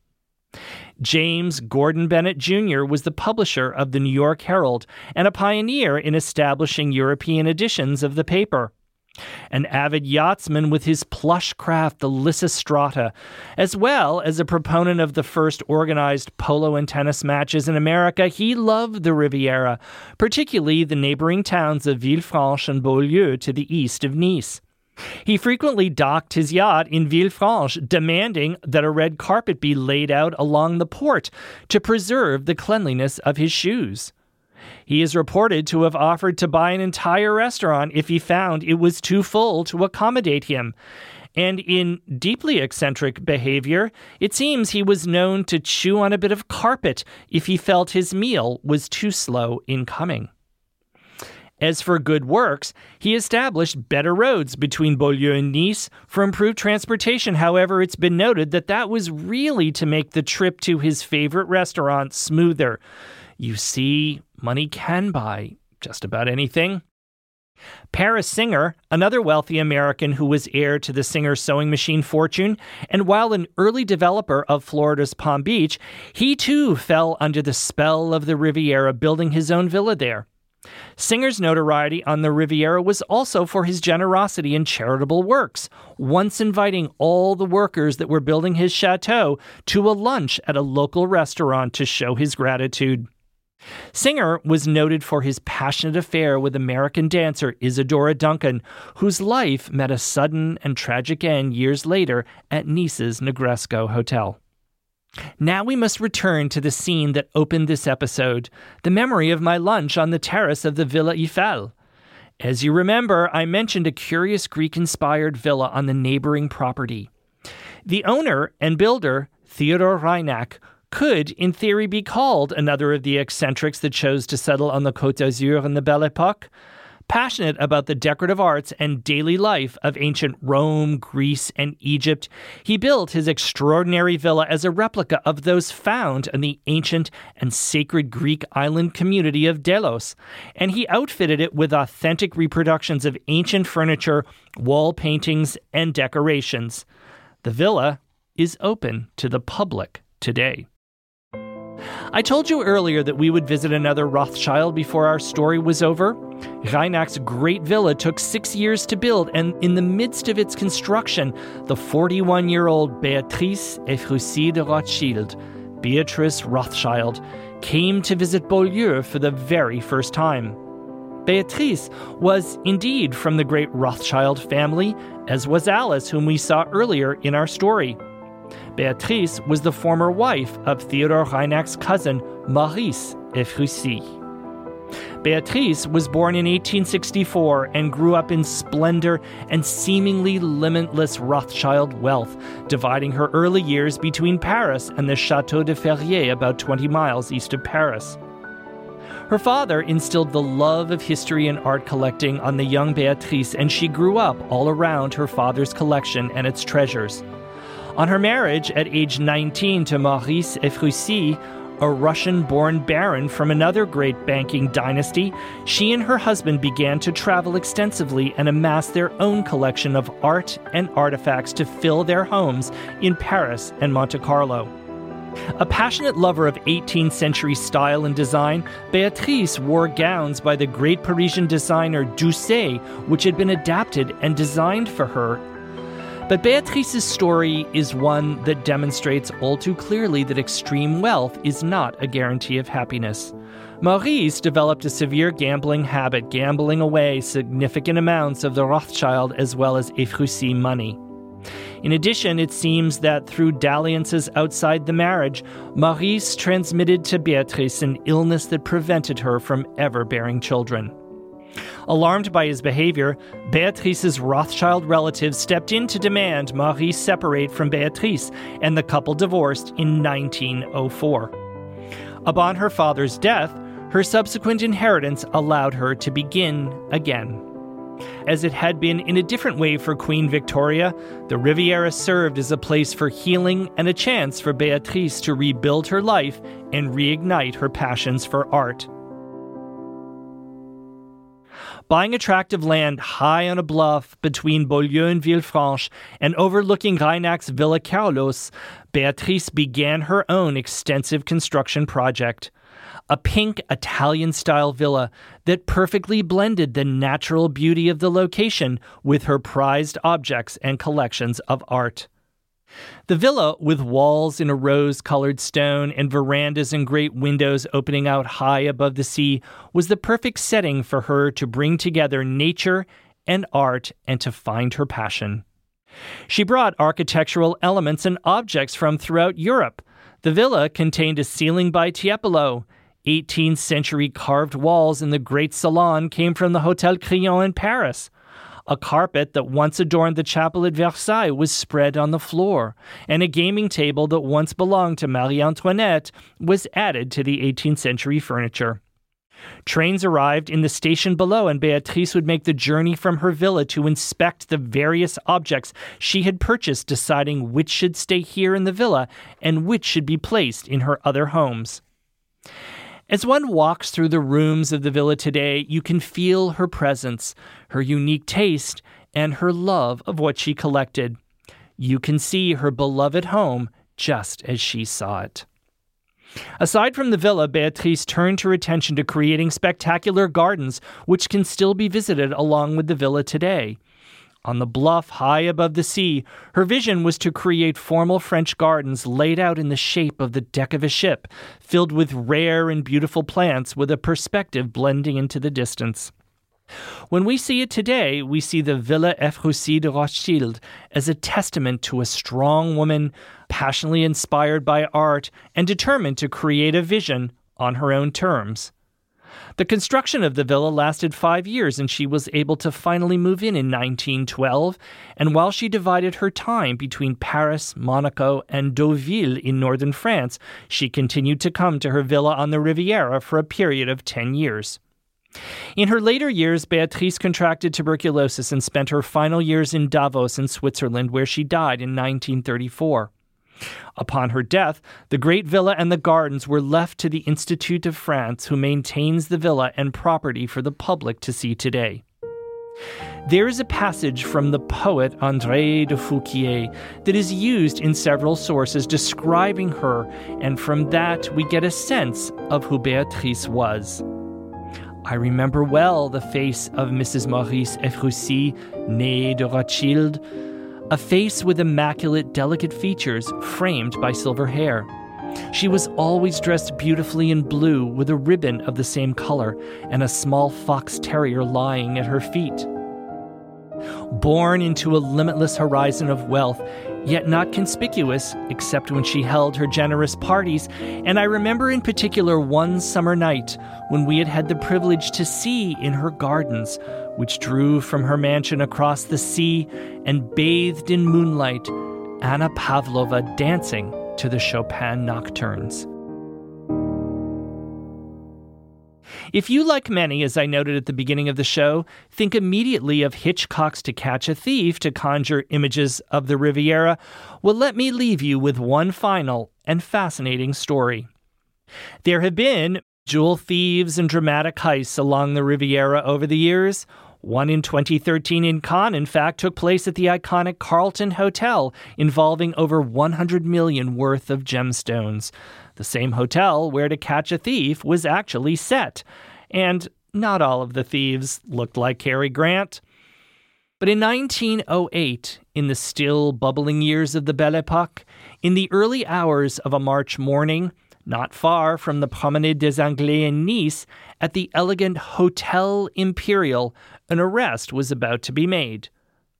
James Gordon Bennett Jr. was the publisher of the New York Herald and a pioneer in establishing European editions of the paper an avid yachtsman with his plush craft, the Lysistrata, as well as a proponent of the first organized polo and tennis matches in America, he loved the Riviera, particularly the neighboring towns of Villefranche and Beaulieu to the east of Nice. He frequently docked his yacht in Villefranche, demanding that a red carpet be laid out along the port to preserve the cleanliness of his shoes. He is reported to have offered to buy an entire restaurant if he found it was too full to accommodate him. And in deeply eccentric behavior, it seems he was known to chew on a bit of carpet if he felt his meal was too slow in coming. As for good works, he established better roads between Beaulieu and Nice for improved transportation. However, it's been noted that that was really to make the trip to his favorite restaurant smoother. You see, money can buy just about anything. Paris Singer, another wealthy American who was heir to the Singer sewing machine fortune, and while an early developer of Florida's Palm Beach, he too fell under the spell of the Riviera, building his own villa there. Singer's notoriety on the Riviera was also for his generosity in charitable works, once inviting all the workers that were building his chateau to a lunch at a local restaurant to show his gratitude. Singer was noted for his passionate affair with American dancer Isadora Duncan, whose life met a sudden and tragic end years later at Nice's Negresco Hotel. Now we must return to the scene that opened this episode the memory of my lunch on the terrace of the Villa Eiffel. As you remember, I mentioned a curious Greek inspired villa on the neighboring property. The owner and builder, Theodore Reinach, could, in theory, be called another of the eccentrics that chose to settle on the Côte d'Azur in the Belle Epoque. Passionate about the decorative arts and daily life of ancient Rome, Greece, and Egypt, he built his extraordinary villa as a replica of those found in the ancient and sacred Greek island community of Delos, and he outfitted it with authentic reproductions of ancient furniture, wall paintings, and decorations. The villa is open to the public today. I told you earlier that we would visit another Rothschild before our story was over. Reinach's great villa took six years to build, and in the midst of its construction, the 41 year old Beatrice Ephrussi de Rothschild, Beatrice Rothschild, came to visit Beaulieu for the very first time. Beatrice was indeed from the great Rothschild family, as was Alice, whom we saw earlier in our story. Beatrice was the former wife of Theodore Reinach's cousin, Maurice Ephrussi. Beatrice was born in 1864 and grew up in splendor and seemingly limitless Rothschild wealth, dividing her early years between Paris and the Chateau de Ferrières, about 20 miles east of Paris. Her father instilled the love of history and art collecting on the young Beatrice, and she grew up all around her father's collection and its treasures. On her marriage at age 19 to Maurice Ephrussi, a Russian born baron from another great banking dynasty, she and her husband began to travel extensively and amass their own collection of art and artifacts to fill their homes in Paris and Monte Carlo. A passionate lover of 18th century style and design, Beatrice wore gowns by the great Parisian designer Doucet, which had been adapted and designed for her but Beatrice's story is one that demonstrates all too clearly that extreme wealth is not a guarantee of happiness. Maurice developed a severe gambling habit, gambling away significant amounts of the Rothschild as well as Ephrussi money. In addition, it seems that through dalliances outside the marriage, Maurice transmitted to Beatrice an illness that prevented her from ever bearing children. Alarmed by his behavior, Beatrice's Rothschild relatives stepped in to demand Marie separate from Beatrice, and the couple divorced in 1904. Upon her father's death, her subsequent inheritance allowed her to begin again. As it had been in a different way for Queen Victoria, the Riviera served as a place for healing and a chance for Beatrice to rebuild her life and reignite her passions for art. Buying a tract of land high on a bluff between Beaulieu and Villefranche and overlooking Reinach's Villa Kérylos, Beatrice began her own extensive construction project. A pink Italian style villa that perfectly blended the natural beauty of the location with her prized objects and collections of art. The villa, with walls in a rose colored stone and verandas and great windows opening out high above the sea, was the perfect setting for her to bring together nature and art and to find her passion. She brought architectural elements and objects from throughout Europe. The villa contained a ceiling by Tiepolo. 18th century carved walls in the great salon came from the Hotel Crillon in Paris. A carpet that once adorned the chapel at Versailles was spread on the floor, and a gaming table that once belonged to Marie Antoinette was added to the 18th century furniture. Trains arrived in the station below, and Beatrice would make the journey from her villa to inspect the various objects she had purchased, deciding which should stay here in the villa and which should be placed in her other homes. As one walks through the rooms of the villa today, you can feel her presence, her unique taste, and her love of what she collected. You can see her beloved home just as she saw it. Aside from the villa, Beatrice turned her attention to creating spectacular gardens, which can still be visited along with the villa today. On the bluff high above the sea, her vision was to create formal French gardens laid out in the shape of the deck of a ship, filled with rare and beautiful plants with a perspective blending into the distance. When we see it today, we see the Villa Ephrussi de Rothschild as a testament to a strong woman, passionately inspired by art and determined to create a vision on her own terms. The construction of the villa lasted five years, and she was able to finally move in in 1912. And while she divided her time between Paris, Monaco, and Deauville in northern France, she continued to come to her villa on the Riviera for a period of 10 years. In her later years, Beatrice contracted tuberculosis and spent her final years in Davos in Switzerland, where she died in 1934. Upon her death, the great villa and the gardens were left to the Institute of France, who maintains the villa and property for the public to see today. There is a passage from the poet André de Fouquières that is used in several sources describing her, and from that we get a sense of who Beatrice was. I remember well the face of Mrs. Maurice Ephrussi, née de Rothschild, a face with immaculate, delicate features framed by silver hair. She was always dressed beautifully in blue with a ribbon of the same color and a small fox terrier lying at her feet. Born into a limitless horizon of wealth, yet not conspicuous except when she held her generous parties, and I remember in particular one summer night when we had had the privilege to see in her gardens, which drew from her mansion across the sea and bathed in moonlight, Anna Pavlova dancing to the Chopin nocturnes. If you, like many, as I noted at the beginning of the show, think immediately of Hitchcock's To Catch a Thief to conjure images of the Riviera, well, let me leave you with one final and fascinating story. There have been jewel thieves and dramatic heists along the Riviera over the years. One in 2013 in Cannes, in fact, took place at the iconic Carlton Hotel, involving over 100 million worth of gemstones the same hotel where To Catch a Thief was actually set. And not all of the thieves looked like Cary Grant. But in 1908, in the still bubbling years of the Belle Epoque, in the early hours of a March morning, not far from the Promenade des Anglais in Nice, at the elegant Hotel Imperial, an arrest was about to be made.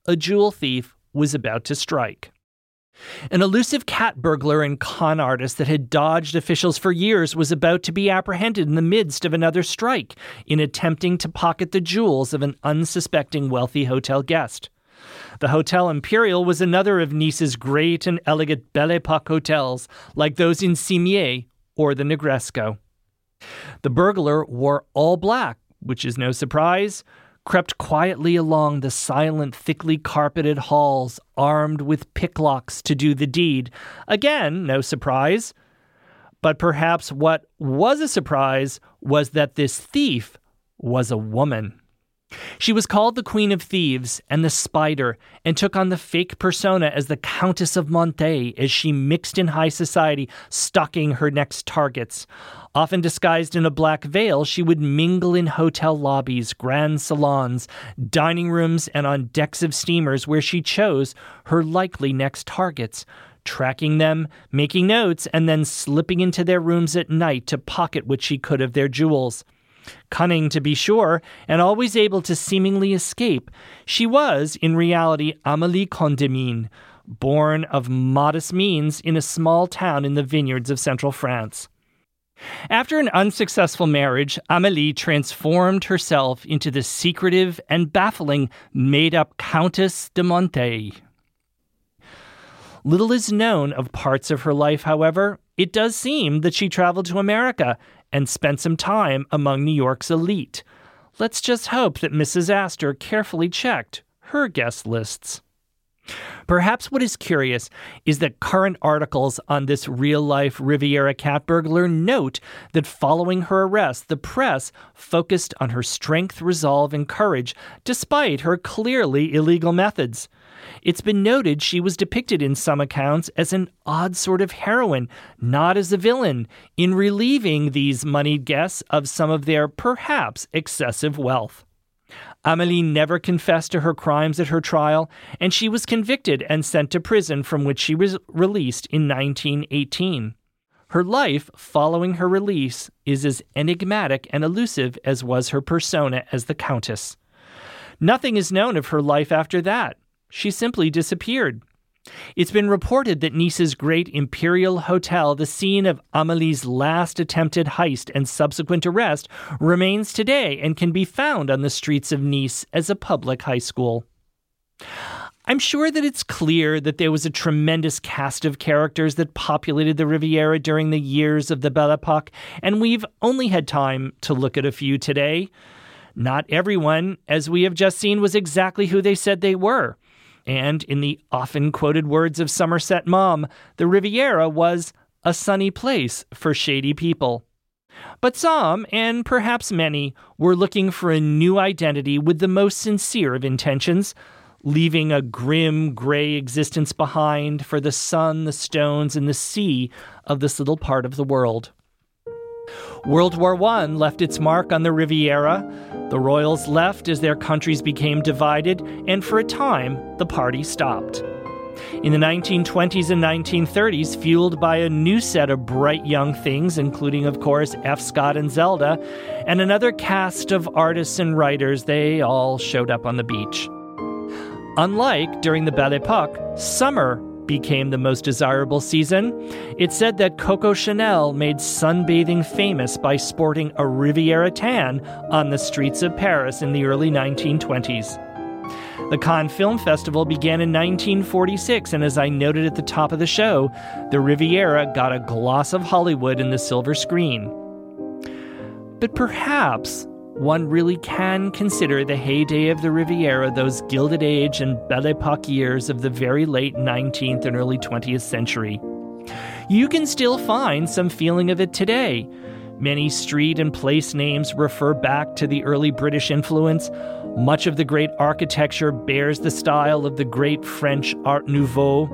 A jewel thief was about to strike. An elusive cat burglar and con artist that had dodged officials for years was about to be apprehended in the midst of another strike in attempting to pocket the jewels of an unsuspecting wealthy hotel guest. The Hotel Imperial was another of Nice's great and elegant Belle Epoque hotels, like those in Cimiez or the Negresco. The burglar wore all black, which is no surprise, crept quietly along the silent, thickly carpeted halls, armed with picklocks to do the deed. Again, no surprise. But perhaps what was a surprise was that this thief was a woman. She was called the Queen of Thieves and the Spider, and took on the fake persona as the Countess of Monte as she mixed in high society, stalking her next targets. Often disguised in a black veil, she would mingle in hotel lobbies, grand salons, dining rooms, and on decks of steamers where she chose her likely next targets, tracking them, making notes, and then slipping into their rooms at night to pocket what she could of their jewels. Cunning, to be sure, and always able to seemingly escape, she was, in reality, Amélie Condamine, born of modest means in a small town in the vineyards of central France. After an unsuccessful marriage, Amélie transformed herself into the secretive and baffling made up Countess de Monte. Little is known of parts of her life, however. It does seem that she traveled to America and spent some time among New York's elite. Let's just hope that Mrs. Astor carefully checked her guest lists. Perhaps what is curious is that current articles on this real life Riviera cat burglar note that following her arrest, the press focused on her strength, resolve, and courage despite her clearly illegal methods. It's been noted she was depicted in some accounts as an odd sort of heroine, not as a villain, in relieving these moneyed guests of some of their perhaps excessive wealth. Amélie never confessed to her crimes at her trial, and she was convicted and sent to prison from which she was released in 1918. Her life following her release is as enigmatic and elusive as was her persona as the Countess. Nothing is known of her life after that. She simply disappeared. It's been reported that Nice's great Imperial Hotel, the scene of Amelie's last attempted heist and subsequent arrest, remains today and can be found on the streets of Nice as a public high school. I'm sure that it's clear that there was a tremendous cast of characters that populated the Riviera during the years of the Belle Epoque, and we've only had time to look at a few today. Not everyone, as we have just seen, was exactly who they said they were. And in the often quoted words of Somerset Maugham, the Riviera was a sunny place for shady people. But some, and perhaps many, were looking for a new identity with the most sincere of intentions, leaving a grim, gray existence behind for the sun, the stones, and the sea of this little part of the world. World War I left its mark on the Riviera. The royals left as their countries became divided, and for a time, the party stopped. In the 1920s and 1930s, fueled by a new set of bright young things, including, of course, F. Scott and Zelda, and another cast of artists and writers, they all showed up on the beach. Unlike during the Belle Epoque, summer became the most desirable season. It said that Coco Chanel made sunbathing famous by sporting a Riviera tan on the streets of Paris in the early 1920s. The Cannes Film Festival began in 1946, and as I noted at the top of the show, the Riviera got a gloss of Hollywood in the silver screen. But perhaps one really can consider the heyday of the Riviera those Gilded Age and Belle Epoque years of the very late 19th and early 20th century. You can still find some feeling of it today. Many street and place names refer back to the early British influence. Much of the great architecture bears the style of the great French Art Nouveau.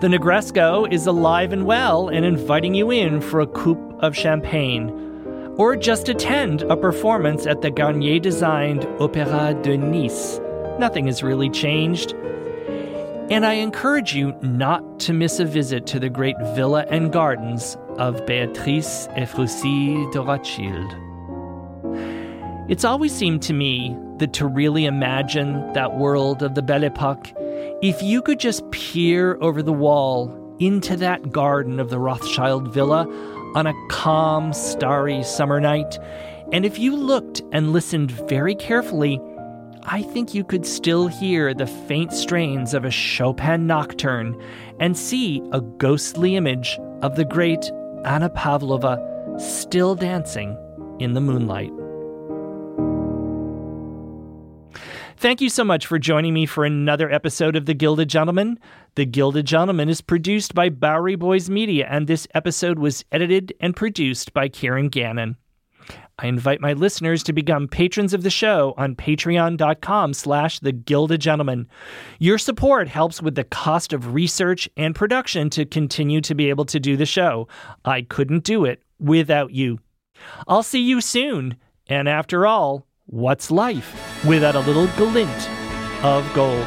The Negresco is alive and well and inviting you in for a coupe of champagne. Or just attend a performance at the Garnier designed Opéra de Nice. Nothing has really changed. And I encourage you not to miss a visit to the great villa and gardens of Beatrice Ephrussi de Rothschild. It's always seemed to me that to really imagine that world of the Belle Epoque, if you could just peer over the wall into that garden of the Rothschild villa on a calm, starry summer night, and if you looked and listened very carefully, I think you could still hear the faint strains of a Chopin nocturne and see a ghostly image of the great Anna Pavlova still dancing in the moonlight. Thank you so much for joining me for another episode of The Gilded Gentleman. The Gilded Gentleman is produced by Bowery Boys Media, and this episode was edited and produced by Kieran Gannon. I invite my listeners to become patrons of the show on patreon.com slash the gilded gentleman. Your support helps with the cost of research and production to continue to be able to do the show. I couldn't do it without you. I'll see you soon. And after all, what's life without a little glint of gold?